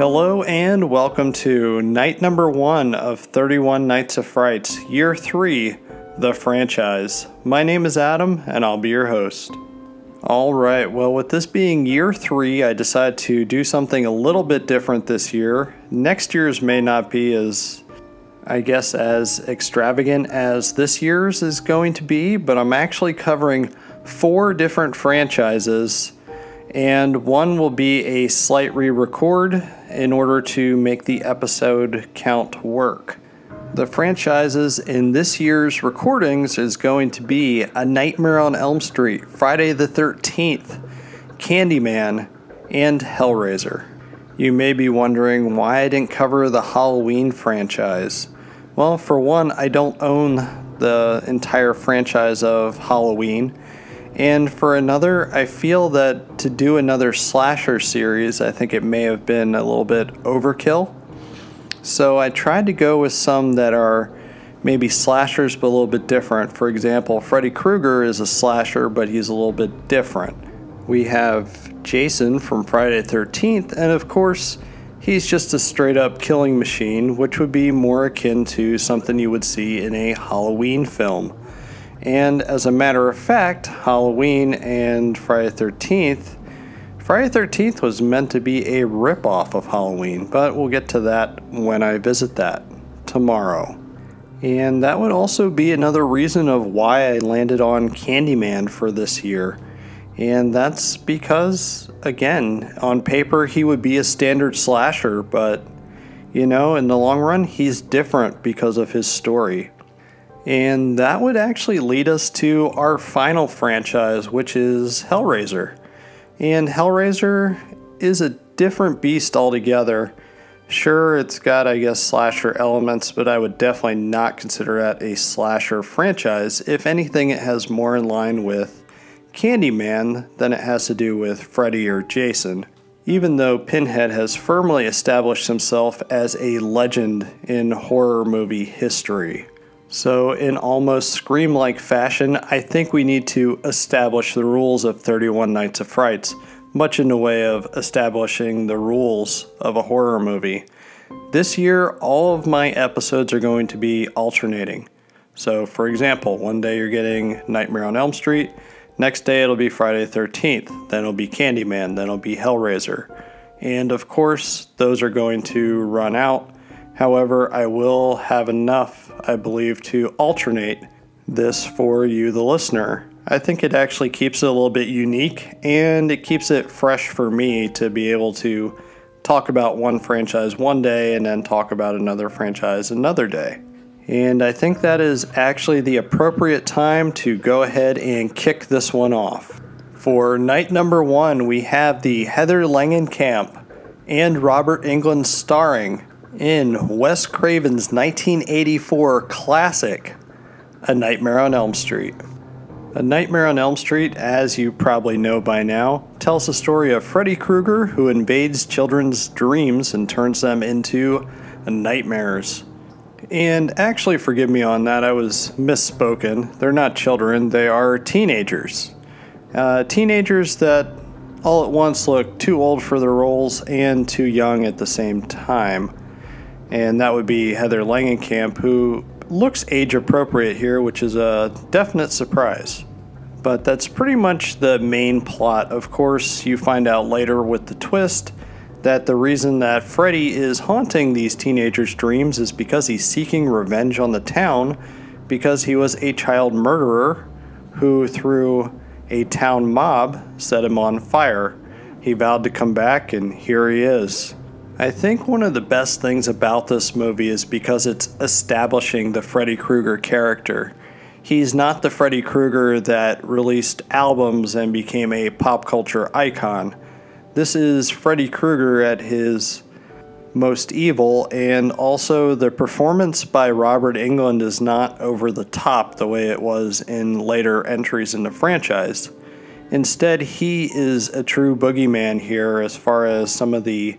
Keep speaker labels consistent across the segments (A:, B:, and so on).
A: Hello and welcome to night number one of 31 Nights of Frights, year three, the franchise. My name is Adam and I'll be your host. All right, well, with this being year three, I decided to do something a little bit different this year. Next year's may not be as, I guess, as extravagant as this year's is going to be, but I'm actually covering four different franchises and one will be a slight re record in order to make the episode count work. The franchises in this year's recordings is going to be A Nightmare on Elm Street, Friday the 13th, Candyman, and Hellraiser. You may be wondering why I didn't cover the Halloween franchise. Well, for one, I don't own the entire franchise of Halloween. And for another, I feel that to do another slasher series, I think it may have been a little bit overkill. So I tried to go with some that are maybe slashers but a little bit different. For example, Freddy Krueger is a slasher, but he's a little bit different. We have Jason from Friday the 13th, and of course, he's just a straight up killing machine, which would be more akin to something you would see in a Halloween film. And as a matter of fact, Halloween and Friday the 13th, Friday the 13th was meant to be a ripoff of Halloween, but we'll get to that when I visit that tomorrow. And that would also be another reason of why I landed on Candyman for this year. And that's because, again, on paper he would be a standard slasher, but you know, in the long run, he's different because of his story. And that would actually lead us to our final franchise, which is Hellraiser. And Hellraiser is a different beast altogether. Sure, it's got, I guess, slasher elements, but I would definitely not consider that a slasher franchise. If anything, it has more in line with Candyman than it has to do with Freddy or Jason, even though Pinhead has firmly established himself as a legend in horror movie history. So, in almost Scream like fashion, I think we need to establish the rules of 31 Nights of Frights, much in the way of establishing the rules of a horror movie. This year, all of my episodes are going to be alternating. So, for example, one day you're getting Nightmare on Elm Street, next day it'll be Friday the 13th, then it'll be Candyman, then it'll be Hellraiser. And of course, those are going to run out However, I will have enough, I believe, to alternate this for you, the listener. I think it actually keeps it a little bit unique and it keeps it fresh for me to be able to talk about one franchise one day and then talk about another franchise another day. And I think that is actually the appropriate time to go ahead and kick this one off. For night number one, we have the Heather Langenkamp and Robert Englund starring in Wes Craven's 1984 classic, A Nightmare on Elm Street. A Nightmare on Elm Street, as you probably know by now, tells the story of Freddy Krueger who invades children's dreams and turns them into nightmares. And actually, forgive me on that, I was misspoken. They're not children, they are teenagers. Uh, teenagers that all at once look too old for their roles and too young at the same time and that would be Heather Langenkamp, who looks age appropriate here, which is a definite surprise. But that's pretty much the main plot. Of course, you find out later with the twist that the reason that Freddy is haunting these teenagers' dreams is because he's seeking revenge on the town because he was a child murderer who, through a town mob, set him on fire. He vowed to come back, and here he is. I think one of the best things about this movie is because it's establishing the Freddy Krueger character. He's not the Freddy Krueger that released albums and became a pop culture icon. This is Freddy Krueger at his most evil, and also the performance by Robert Englund is not over the top the way it was in later entries in the franchise. Instead, he is a true boogeyman here as far as some of the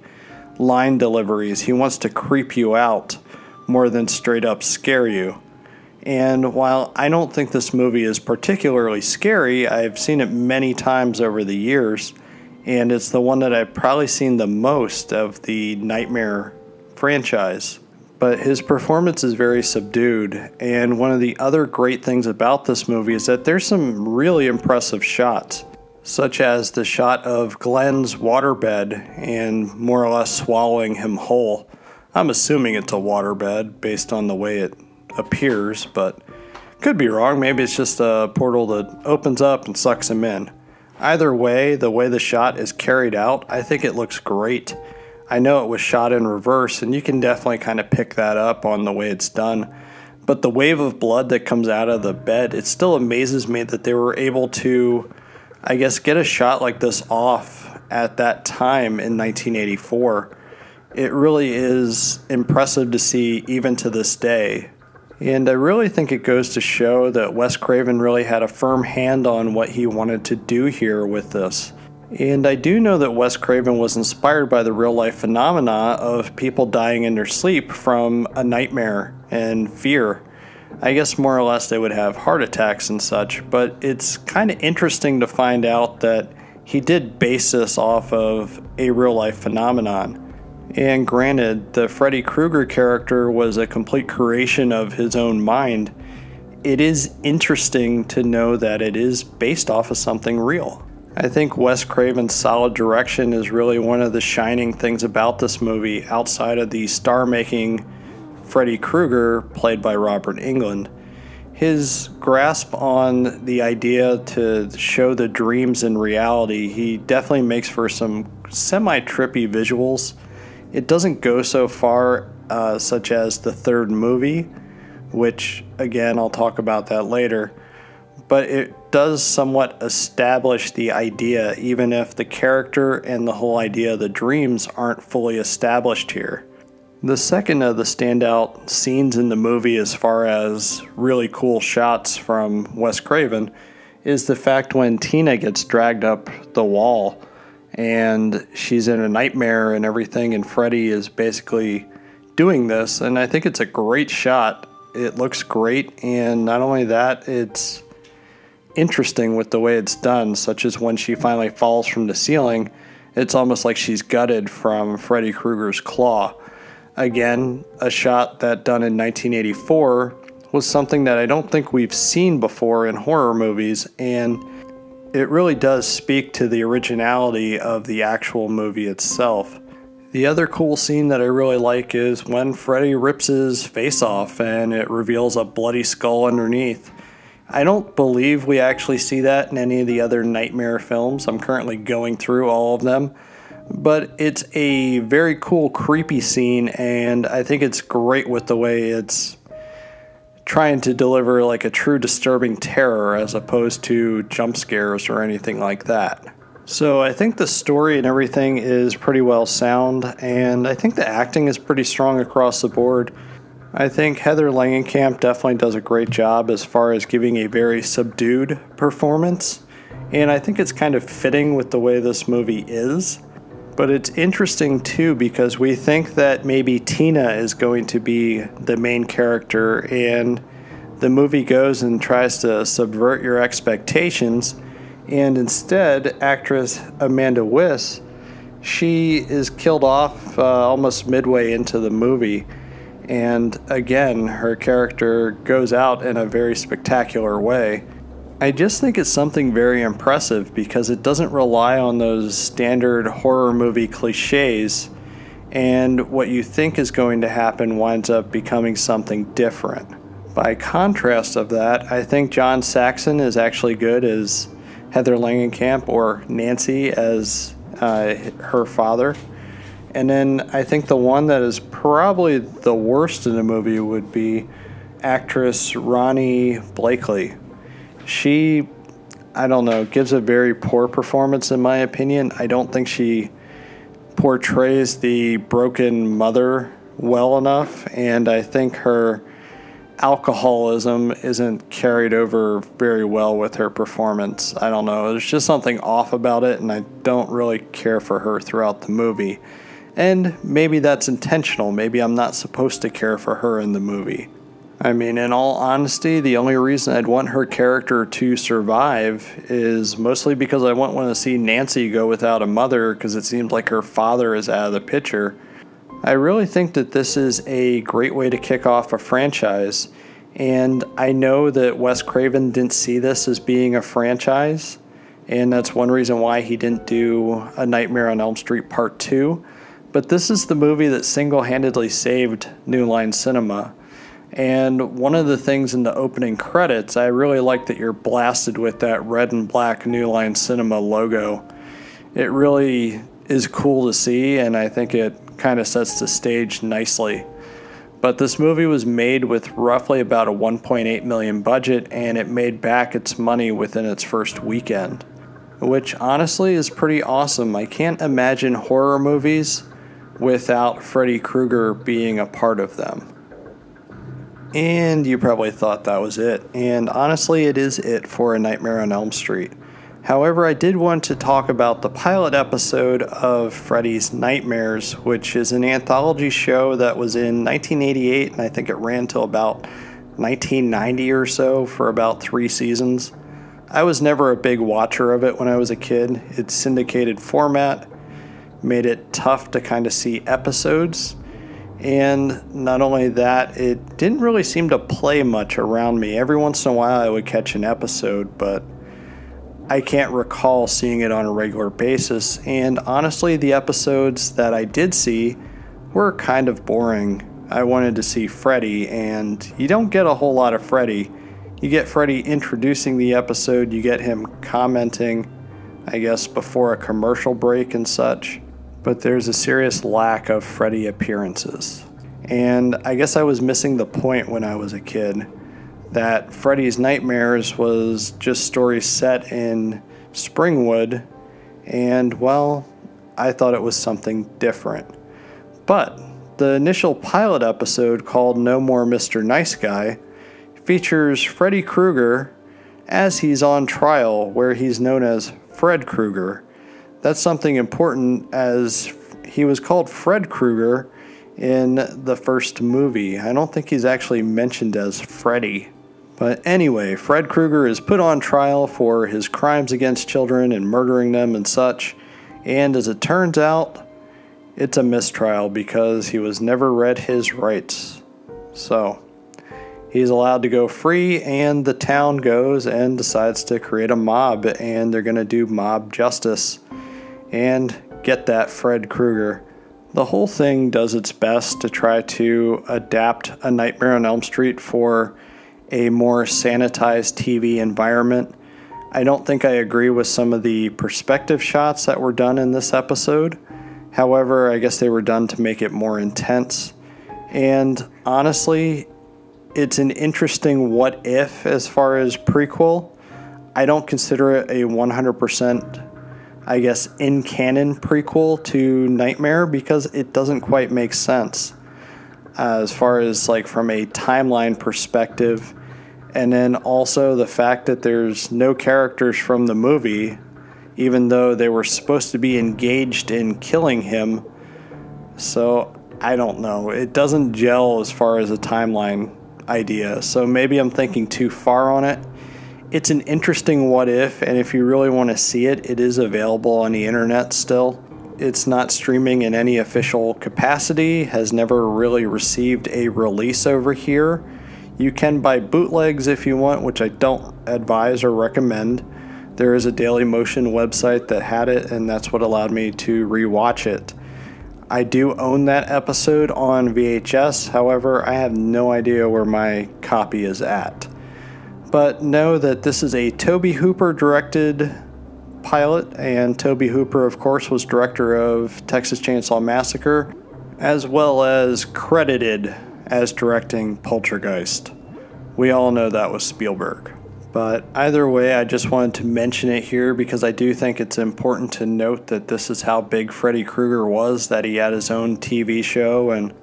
A: line deliveries. He wants to creep you out more than straight up scare you. And while I don't think this movie is particularly scary, I've seen it many times over the years. and it's the one that I've probably seen the most of the Nightmare franchise. But his performance is very subdued, and one of the other great things about this movie is that there's some really impressive shots, such as the shot of Glenn's waterbed and more or less swallowing him whole. I'm assuming it's a waterbed based on the way it appears, but could be wrong. Maybe it's just a portal that opens up and sucks him in. Either way, the way the shot is carried out, I think it looks great. I know it was shot in reverse, and you can definitely kind of pick that up on the way it's done. But the wave of blood that comes out of the bed, it still amazes me that they were able to, I guess, get a shot like this off at that time in 1984. It really is impressive to see even to this day. And I really think it goes to show that Wes Craven really had a firm hand on what he wanted to do here with this. And I do know that Wes Craven was inspired by the real life phenomena of people dying in their sleep from a nightmare and fear. I guess more or less they would have heart attacks and such, but it's kind of interesting to find out that he did base this off of a real life phenomenon. And granted, the Freddy Krueger character was a complete creation of his own mind. It is interesting to know that it is based off of something real. I think Wes Craven's solid direction is really one of the shining things about this movie outside of the star making Freddy Krueger, played by Robert Englund. His grasp on the idea to show the dreams in reality, he definitely makes for some semi trippy visuals it doesn't go so far, uh, such as the third movie, which again, I'll talk about that later. But it does somewhat establish the idea, even if the character and the whole idea of the dreams aren't fully established here. The second of the standout scenes in the movie, as far as really cool shots from Wes Craven, is the fact when Tina gets dragged up the wall and she's in a nightmare and everything, and Freddy is basically doing this. And I think it's a great shot. It looks great, and not only that, it's interesting with the way it's done, such as when she finally falls from the ceiling. It's almost like she's gutted from Freddy Krueger's claw. Again, a shot that done in 1984 was something that I don't think we've seen before in horror movies, and it really does speak to the originality of the actual movie itself. The other cool scene that I really like is when Freddy rips his face off and it reveals a bloody skull underneath. I don't believe we actually see that in any of the other Nightmare films. I'm currently going through all of them. But it's a very cool, creepy scene, and I think it's great with the way it's trying to deliver like a true disturbing terror as opposed to jump scares or anything like that. So I think the story and everything is pretty well sound, and I think the acting is pretty strong across the board. I think Heather Langenkamp definitely does a great job as far as giving a very subdued performance, and I think it's kind of fitting with the way this movie is. But it's interesting too because we think that maybe Tina is going to be the main character, and the movie goes and tries to subvert your expectations. And instead, actress Amanda Wyss, she is killed off uh, almost midway into the movie. And again, her character goes out in a very spectacular way. I just think it's something very impressive because it doesn't rely on those standard horror movie cliches, and what you think is going to happen winds up becoming something different. By contrast of that, I think John Saxon is actually good as Heather Langenkamp or Nancy as uh, her father. And then I think the one that is probably the worst in the movie would be actress Ronee Blakley she, I don't know, gives a very poor performance in my opinion. I don't think she portrays the broken mother well enough, and I think her alcoholism isn't carried over very well with her performance. I don't know. There's just something off about it, and I don't really care for her throughout the movie. And maybe that's intentional. Maybe I'm not supposed to care for her in the movie. I mean, in all honesty, the only reason I'd want her character to survive is mostly because I wouldn't want to see Nancy go without a mother because it seems like her father is out of the picture. I really think that this is a great way to kick off a franchise, and I know that Wes Craven didn't see this as being a franchise, and that's one reason why he didn't do A Nightmare on Elm Street Part 2. But this is the movie that single handedly saved New Line Cinema and one of the things in the opening credits, I really like that you're blasted with that red and black New Line Cinema logo. It really is cool to see, and I think it kind of sets the stage nicely. But this movie was made with roughly about a 1.8 million budget, and it made back its money within its first weekend, which honestly is pretty awesome. I can't imagine horror movies without Freddy Krueger being a part of them. And you probably thought that was it. And honestly, it is it for A Nightmare on Elm Street. However, I did want to talk about the pilot episode of Freddy's Nightmares, which is an anthology show that was in 1988, and I think it ran till about 1990 or so for about three seasons. I was never a big watcher of it when I was a kid. Its syndicated format made it tough to kind of see episodes and not only that, it didn't really seem to play much around me. Every once in a while, I would catch an episode, but I can't recall seeing it on a regular basis. And honestly, the episodes that I did see were kind of boring. I wanted to see Freddy, and you don't get a whole lot of Freddy. You get Freddy introducing the episode, you get him commenting, I guess, before a commercial break and such but there's a serious lack of Freddy appearances. And I guess I was missing the point when I was a kid that Freddy's Nightmares was just stories set in Springwood, and well, I thought it was something different. But the initial pilot episode called No More Mr. Nice Guy features Freddy Krueger as he's on trial, where he's known as Fred Krueger that's something important as he was called Fred Krueger in the first movie. I don't think he's actually mentioned as Freddy. But anyway, Fred Krueger is put on trial for his crimes against children and murdering them and such. And as it turns out, it's a mistrial because he was never read his rights. So, he's allowed to go free, and the town goes and decides to create a mob, and they're going to do mob justice and get that Fred Krueger. The whole thing does its best to try to adapt A Nightmare on Elm Street for a more sanitized TV environment. I don't think I agree with some of the perspective shots that were done in this episode. However, I guess they were done to make it more intense. And honestly, it's an interesting what if as far as prequel. I don't consider it a 100% I guess, in canon prequel to Nightmare because it doesn't quite make sense uh, as far as like from a timeline perspective. And then also the fact that there's no characters from the movie, even though they were supposed to be engaged in killing him. So I don't know. It doesn't gel as far as a timeline idea. So maybe I'm thinking too far on it it's an interesting what if, and if you really want to see it, it is available on the internet still. It's not streaming in any official capacity, has never really received a release over here. You can buy bootlegs if you want, which I don't advise or recommend. There is a Daily Motion website that had it, and that's what allowed me to rewatch it. I do own that episode on VHS, however, I have no idea where my copy is at. But know that this is a Tobe Hooper directed pilot, and Tobe Hooper, of course, was director of Texas Chainsaw Massacre, as well as credited as directing Poltergeist. We all know that was Spielberg. But either way, I just wanted to mention it here because I do think it's important to note that this is how big Freddy Krueger was, that he had his own TV show and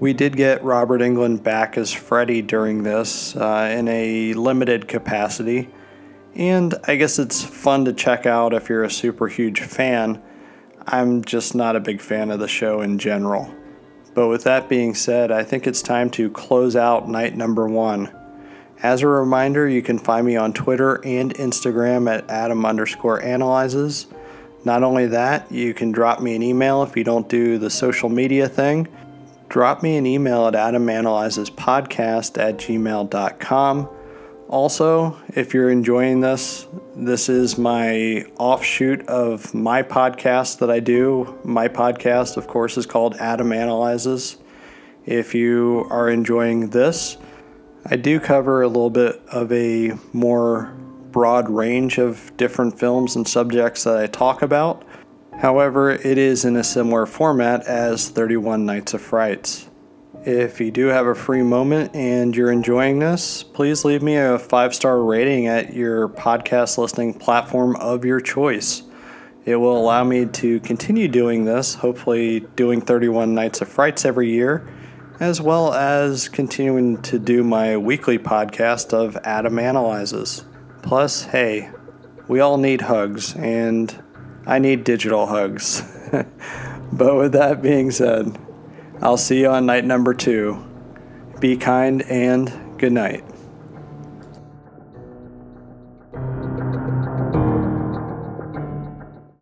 A: we did get Robert Englund back as Freddy during this uh, in a limited capacity, and I guess it's fun to check out if you're a super huge fan. I'm just not a big fan of the show in general. But with that being said, I think it's time to close out night number one. As a reminder, you can find me on Twitter and Instagram at Adam underscore analyzes. Not only that, you can drop me an email if you don't do the social media thing. Drop me an email at adamanalyzespodcast at gmail.com. Also, if you're enjoying this, this is my offshoot of my podcast that I do. My podcast, of course, is called Adam Analyzes. If you are enjoying this, I do cover a little bit of a more broad range of different films and subjects that I talk about. However, it is in a similar format as 31 Nights of Frights. If you do have a free moment and you're enjoying this, please leave me a five star rating at your podcast listening platform of your choice. It will allow me to continue doing this, hopefully, doing 31 Nights of Frights every year as well as continuing to do my weekly podcast of Adam Analyzes. Plus, hey, we all need hugs, and I need digital hugs. but with that being said, I'll see you on night number two. Be kind and good night.